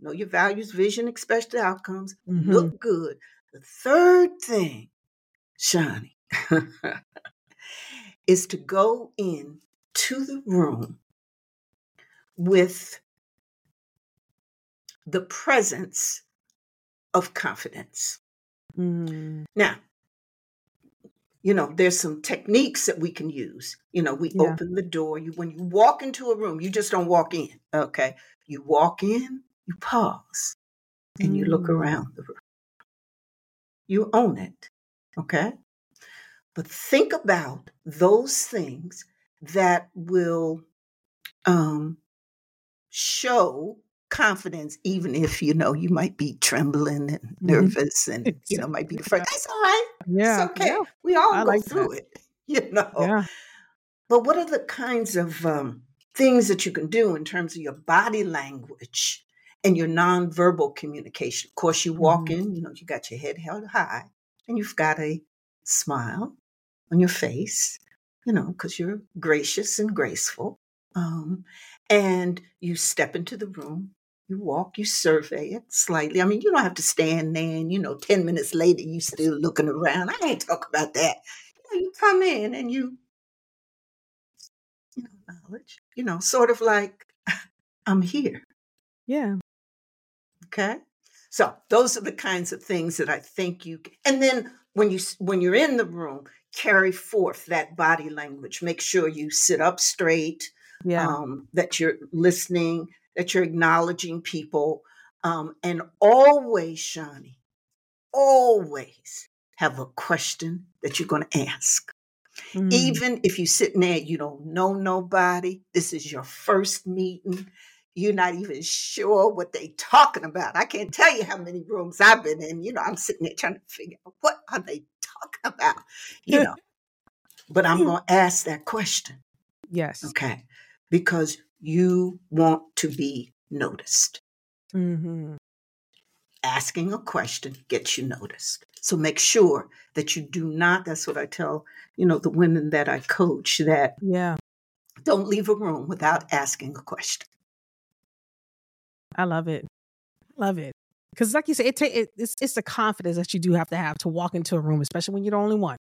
know your values, vision, expect the outcomes, mm-hmm. look good. The third thing, Shaunie, [laughs] is to go in to the room with the presence of confidence. Mm. Now, you know, there's some techniques that we can use. You know, we yeah. open the door. You when you walk into a room, you just don't walk in. Okay. You walk in, you pause, and mm. you look mm. around the room. You own it. Okay. But think about those things that will um, show confidence, even if you know you might be trembling and mm-hmm. nervous, and [laughs] you know might be the first. That's all right. Yeah, it's okay. Yeah. We all I go like through that. it. [laughs] You know. Yeah. But what are the kinds of um, things that you can do in terms of your body language and your nonverbal communication? Of course, you walk mm-hmm. in. You know, you got your head held high, and you've got a smile on your face. You know, because you're gracious and graceful. Um, and you step into the room, you walk, you survey it slightly. I mean, you don't have to stand there and, you know, 10 minutes later, you still looking around. I ain't talk about that. You, know, you come in and you, you know, knowledge, you know, sort of like, [laughs] I'm here. Yeah. Okay. So those are the kinds of things that I think you, and then when you, when you're in the room, carry forth that body language. Make sure you sit up straight, yeah. um, that you're listening, that you're acknowledging people, um, and always, Shaunie, always have a question that you're going to ask. Mm. Even if you're sitting there, you don't know nobody, this is your first meeting, you're not even sure what they're talking about. I can't tell you how many rooms I've been in. You know, I'm sitting there trying to figure out what are they talking about, you [laughs] know. but I'm going to ask that question. Yes. Okay because you want to be noticed. Mm-hmm. Asking a question gets you noticed. So make sure that you do not, that's what I tell, you know, the women that I coach that yeah. Don't leave a room without asking a question. I love it. Love it. Because, like you said, it, ta- it it's it's the confidence that you do have to have to walk into a room, especially when you're the only one.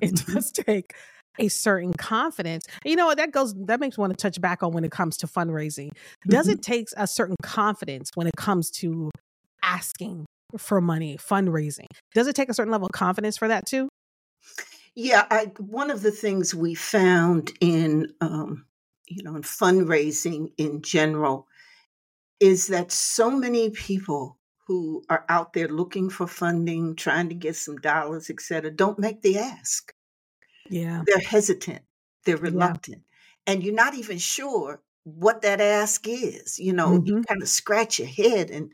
It mm-hmm. does take a certain confidence. You know, that goes that makes me want to touch back on when it comes to fundraising. Does mm-hmm. it take a certain confidence when it comes to asking for money, fundraising? Does it take a certain level of confidence for that too? Yeah, I, one of the things we found in um, you know in fundraising in general is that so many people who are out there looking for funding, trying to get some dollars, et cetera, don't make the ask. Yeah. They're hesitant, they're reluctant, yeah. and you're not even sure what that ask is. You know, mm-hmm. you kind of scratch your head and,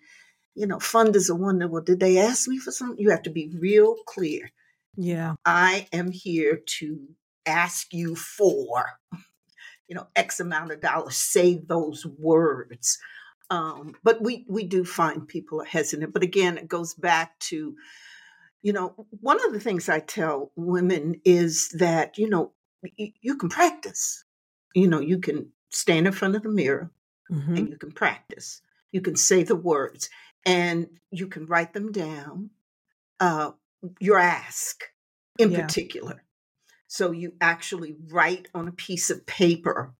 you know, funders are wondering, well, did they ask me for something? You have to be real clear. Yeah. I am here to ask you for, you know, X amount of dollars. Say those words. Um, but we we do find people are hesitant. But again, it goes back to you know, one of the things I tell women is that, you know, you, you can practice. you know, you can stand in front of the mirror Mm-hmm. and you can practice. You can say the words and you can write them down. Uh, your ask in Yeah. particular. So you actually write on a piece of paper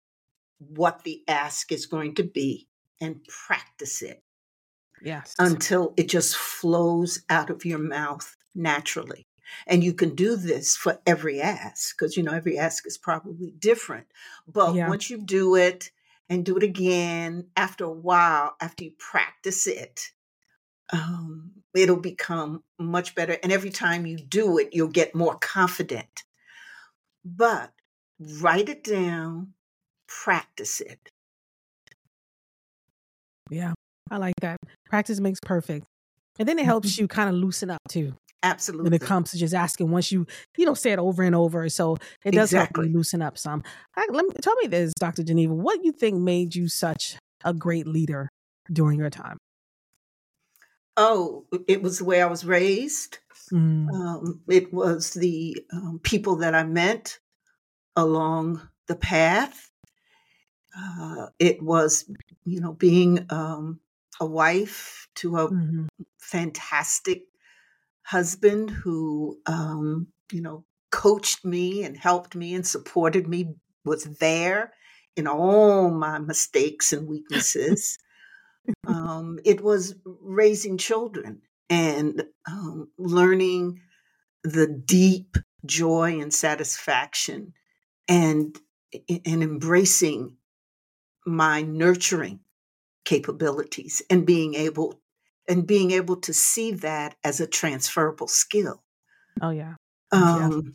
what the ask is going to be and practice it Yes. until it just flows out of your mouth naturally. And you can do this for every ask because, you know, every ask is probably different. But Yeah. once you do it and do it again, after a while, after you practice it, um, it'll become much better. And every time you do it, you'll get more confident. But write it down, practice it. yeah. I like that. Practice makes perfect. And then it helps you kind of loosen up too. Absolutely. when it comes to just asking once you you know say it over and over so it does Exactly. help you loosen up some I, let me tell me this dr geneva what you think made you such a great leader during your time Oh, it was the way I was raised. Mm, Um, it was the um, people that I met along the path. Uh, it was, you know, being um, a wife to a mhm, fantastic husband who, um, you know, coached me and helped me and supported me, was there in all my mistakes and weaknesses. um, it was raising children and um, learning the deep joy and satisfaction and and embracing my nurturing capabilities and being able and being able to see that as a transferable skill. Oh yeah. Yeah. um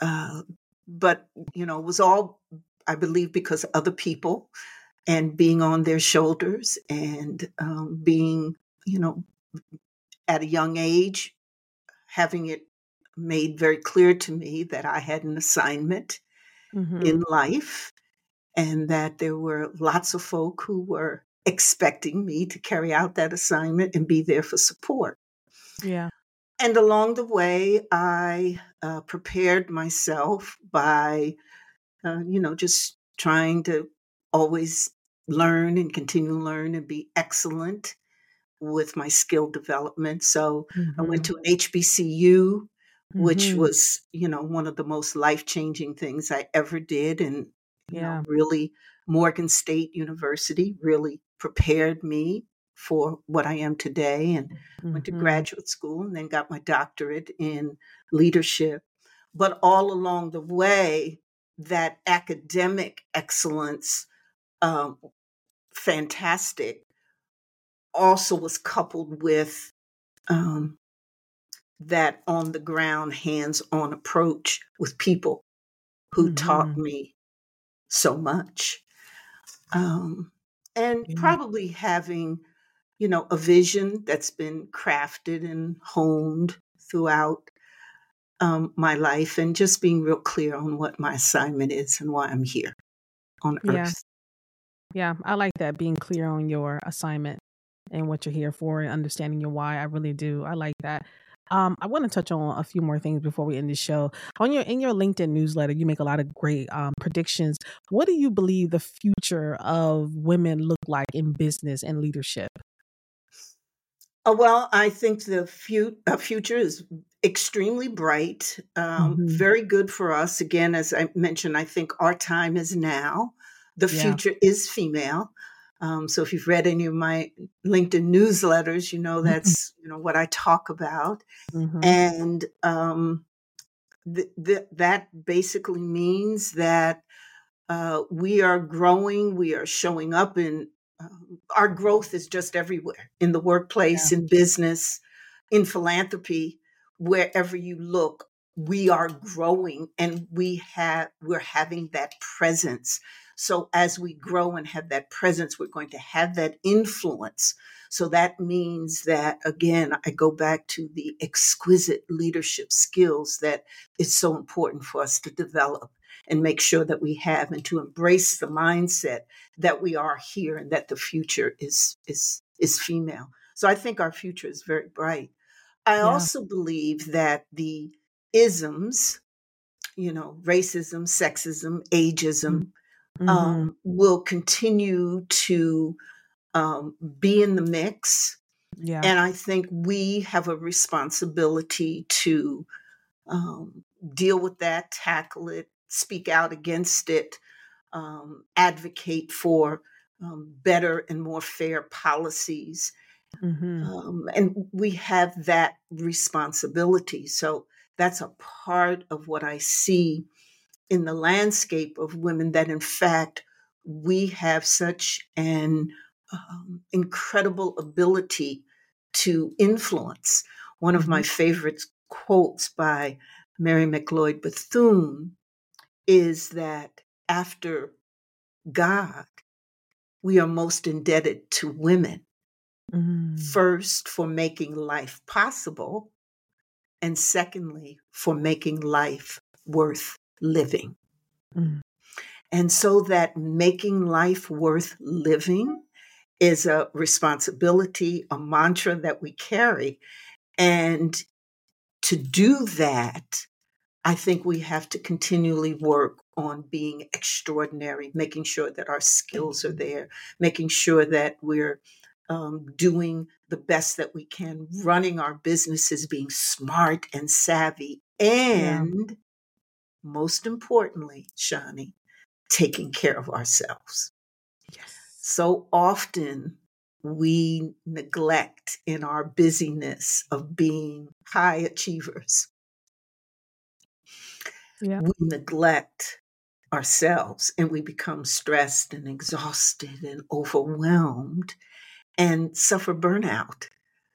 uh but you know it was all i believe because other people and being on their shoulders and um, being you know at a young age having it made very clear to me that i had an assignment Mhm, in life and that there were lots of folk who were expecting me to carry out that assignment and be there for support yeah and along the way, I uh, prepared myself by, uh, you know, just trying to always learn and continue to learn and be excellent with my skill development. So I went to an HBCU, which Mhm, was, you know, one of the most life changing things I ever did. And, you Yeah. know, really, Morgan State University really prepared me for what I am today. And went to mhm, graduate school and then got my doctorate in leadership. But all along the way, that academic excellence, um, fantastic, also was coupled with um, that on the ground, hands on approach with people who taught Mhm. me so much. Um, and Yeah. probably having you know, a vision that's been crafted and honed throughout um, my life, and just being real clear on what my assignment is and why I'm here on Yeah. earth. yeah i like that being clear on your assignment and what you're here for and understanding your why i really do i like that um, I want to touch on a few more things before we end the show. On your in your LinkedIn newsletter, you make a lot of great um, predictions. What do you believe the future of women look like in business and leadership? Uh, well, I think the fu- uh, future is extremely bright, um, Mhm. very good for us. Again, as I mentioned, I think our time is now. The Yeah. future is female. Um, so if you've read any of my LinkedIn newsletters, you know that's you know what I talk about. Mhm. and um, th- th- that basically means that uh, we are growing we are showing up in um, our growth is just everywhere in the workplace in business in philanthropy wherever you look we are growing and we have we're having that presence so as we grow and have that presence we're going to have that influence so that means that, again, I go back to the exquisite leadership skills that it's so important for us to develop and make sure that we have and to embrace the mindset that we are here and that the future is is is female. So I think our future is very bright. I Yeah. also believe that the isms you know, racism, sexism, mm-hmm. ageism, mm-hmm. um, will continue to um, be in the mix. Yeah. And I think we have a responsibility to um, deal with that, tackle it, speak out against it, um, advocate for um, better and more fair policies. Mm-hmm. Um, and we have that responsibility. So that's a part of what I see in the landscape of women that, in fact, we have such an um, incredible ability to influence. One of my mm-hmm. favorite quotes by Mary McLeod Bethune is that after God, we are most indebted to women. Mm. First, for making life possible, and secondly, for making life worth living. Mm. And so that making life worth living is a responsibility, a mantra that we carry. And to do that, I think we have to continually work on being extraordinary, making sure that our skills are there, making sure that we're um, doing the best that we can, running our businesses, being smart and savvy, and yeah. Most importantly, Shaunie, taking care of ourselves. Yes. So often we neglect in our busyness of being high achievers. Yeah. We neglect ourselves and we become stressed and exhausted and overwhelmed and suffer burnout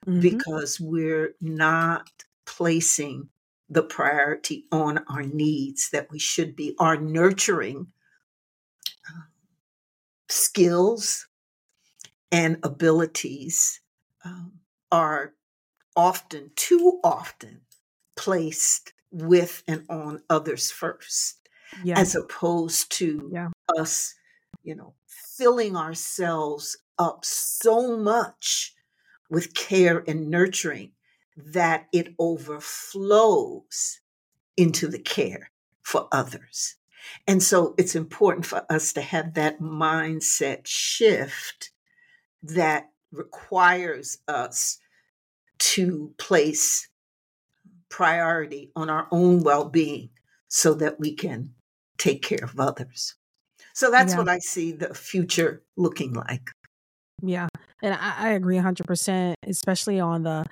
mm-hmm. because we're not placing the priority on our needs that we should be, our nurturing uh, skills and abilities um, are often, too often, placed with and on others first, yeah. as opposed to yeah. us, you know, filling ourselves up so much with care and nurturing that it overflows into the care for others. And so it's important for us to have that mindset shift that requires us to place priority on our own well being so that we can take care of others. So that's yeah. what I see the future looking like. Yeah. And I, I agree 100%, especially on the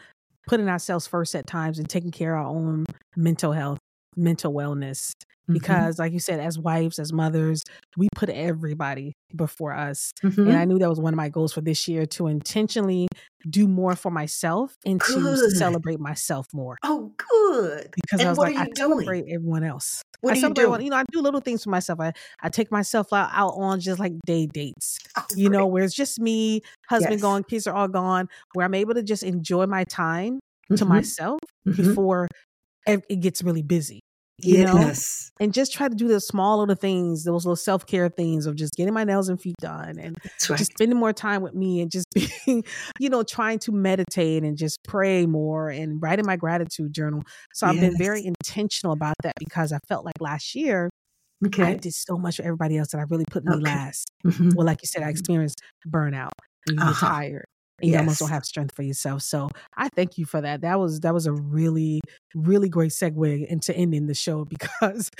putting ourselves first at times and taking care of our own mental health, mental wellness. Mm-hmm. Because, mm-hmm. like you said, as wives, as mothers, we put everybody before us. Mm-hmm. And I knew that was one of my goals for this year to intentionally do more for myself and good. to celebrate myself more. Oh, good. Because and I was like, I doing? celebrate everyone else. What I do you do? You know, I do little things for myself. I, I take myself out, out on just like day dates, oh, you know, where it's just me, husband yes. gone, kids are all gone, where I'm able to just enjoy my time mm-hmm. to myself mm-hmm. before it gets really busy you yes. know and just try to do the small little things those little self-care things of just getting my nails and feet done and right. just spending more time with me and just being [laughs] you know trying to meditate and just pray more and writing my gratitude journal so yes. i've been very intentional about that because i felt like last year okay. i did so much for everybody else that i really put me okay. last mm-hmm. well like you said i experienced burnout and you uh-huh. get tired and you almost don't have strength for yourself. So I thank you for that. That was that was a really really great segue into ending the show [laughs] because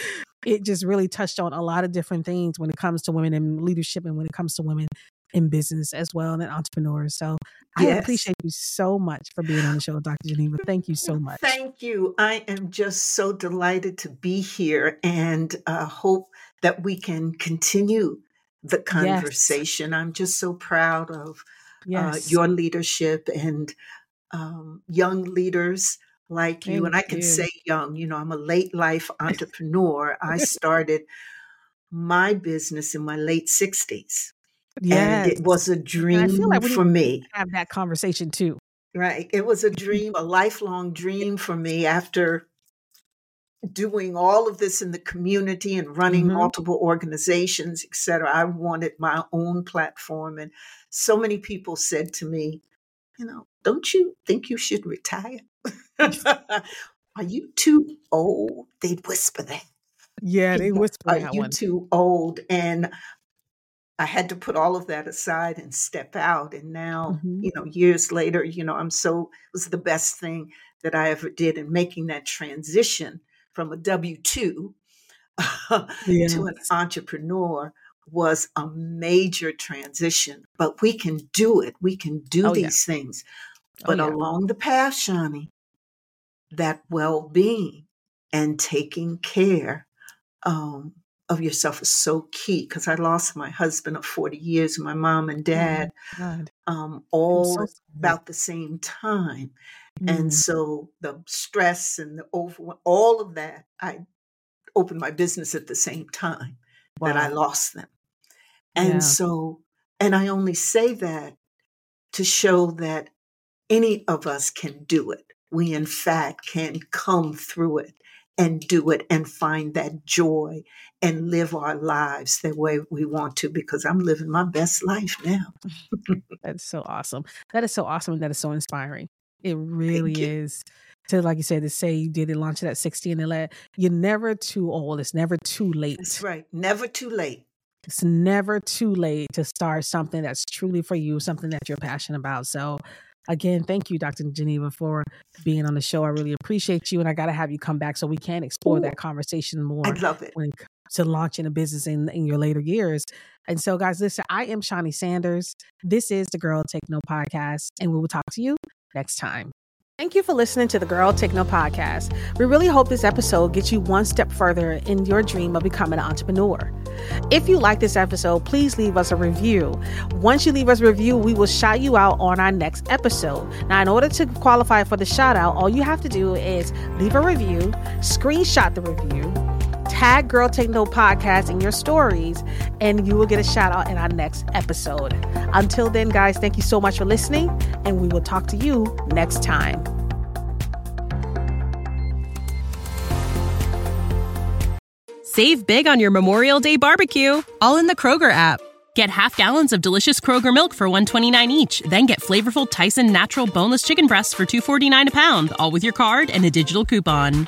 it just really touched on a lot of different things when it comes to women in leadership and when it comes to women in business as well and entrepreneurs. So I appreciate you so much for being on the show, Dr. Geneva. Thank you so [laughs] much. Thank you. I am just so delighted to be here and uh, hope that we can continue the conversation. Yes. I'm just so proud of yes. uh, your leadership and um, young leaders like Thank you. And I can you. say young, you know, I'm a late life [laughs] entrepreneur. I started my business in my late 60s. Yes. And it was a dream like for me. Have that conversation too. Right. It was a [laughs] dream, a lifelong dream for me after doing all of this in the community and running mm-hmm. multiple organizations, et cetera. I wanted my own platform. And so many people said to me, you know, don't you think you should retire? [laughs] Are you too old? They'd whisper that. Yeah, they whisper Are that you one. too old? And I had to put all of that aside and step out. And now, Mhm. you know, years later, you know, I'm so, it was the best thing that I ever did in making that transition from a W 2 [laughs] Yeah. to an entrepreneur was a major transition. But we can do it. We can do Oh, yeah. these things. Oh, But yeah. along the path, Shaunie, that well being and taking care um, of yourself is so key because I lost my husband of 40 years and my mom and Oh, dad God. um, all so about the same time. And Mm. so the stress and the over, all of that, I opened my business at the same time that I lost them. And Yeah. so, and I only say that to show that any of us can do it. We, in fact, can come through it and do it and find that joy and live our lives the way we want to because I'm living my best life now. [laughs] That's so awesome. That is so awesome. and That is so inspiring. It really is. To like you said, to say you did it launch it at 60 and let you're never too old. It's never too late. That's right. Never too late. It's never too late to start something that's truly for you, something that you're passionate about. So again, thank you, Dr. Geneva, for being on the show. I really appreciate you. And I gotta have you come back so we can explore Ooh, that conversation more I love it. when it comes to launching a business in, in your later years. And so, guys, listen, I am Shaunie Sanders. This is the Girl Take No podcast, and we will talk to you next time. Thank you for listening to the Girl Take No podcast. We really hope this episode gets you one step further in your dream of becoming an entrepreneur. If you like this episode, please leave us a review. Once you leave us a review, we will shout you out on our next episode. Now, in order to qualify for the shout out, all you have to do is leave a review, screenshot the review, tag Girl Take No podcast in your stories, and you will get a shout out in our next episode. Until then, guys, thank you so much for listening, and we will talk to you next time. Save big on your Memorial Day barbecue, all in the Kroger app. Get half gallons of delicious Kroger milk for 129 each, then get flavorful Tyson natural boneless chicken breasts for 249 a pound, all with your card and a digital coupon.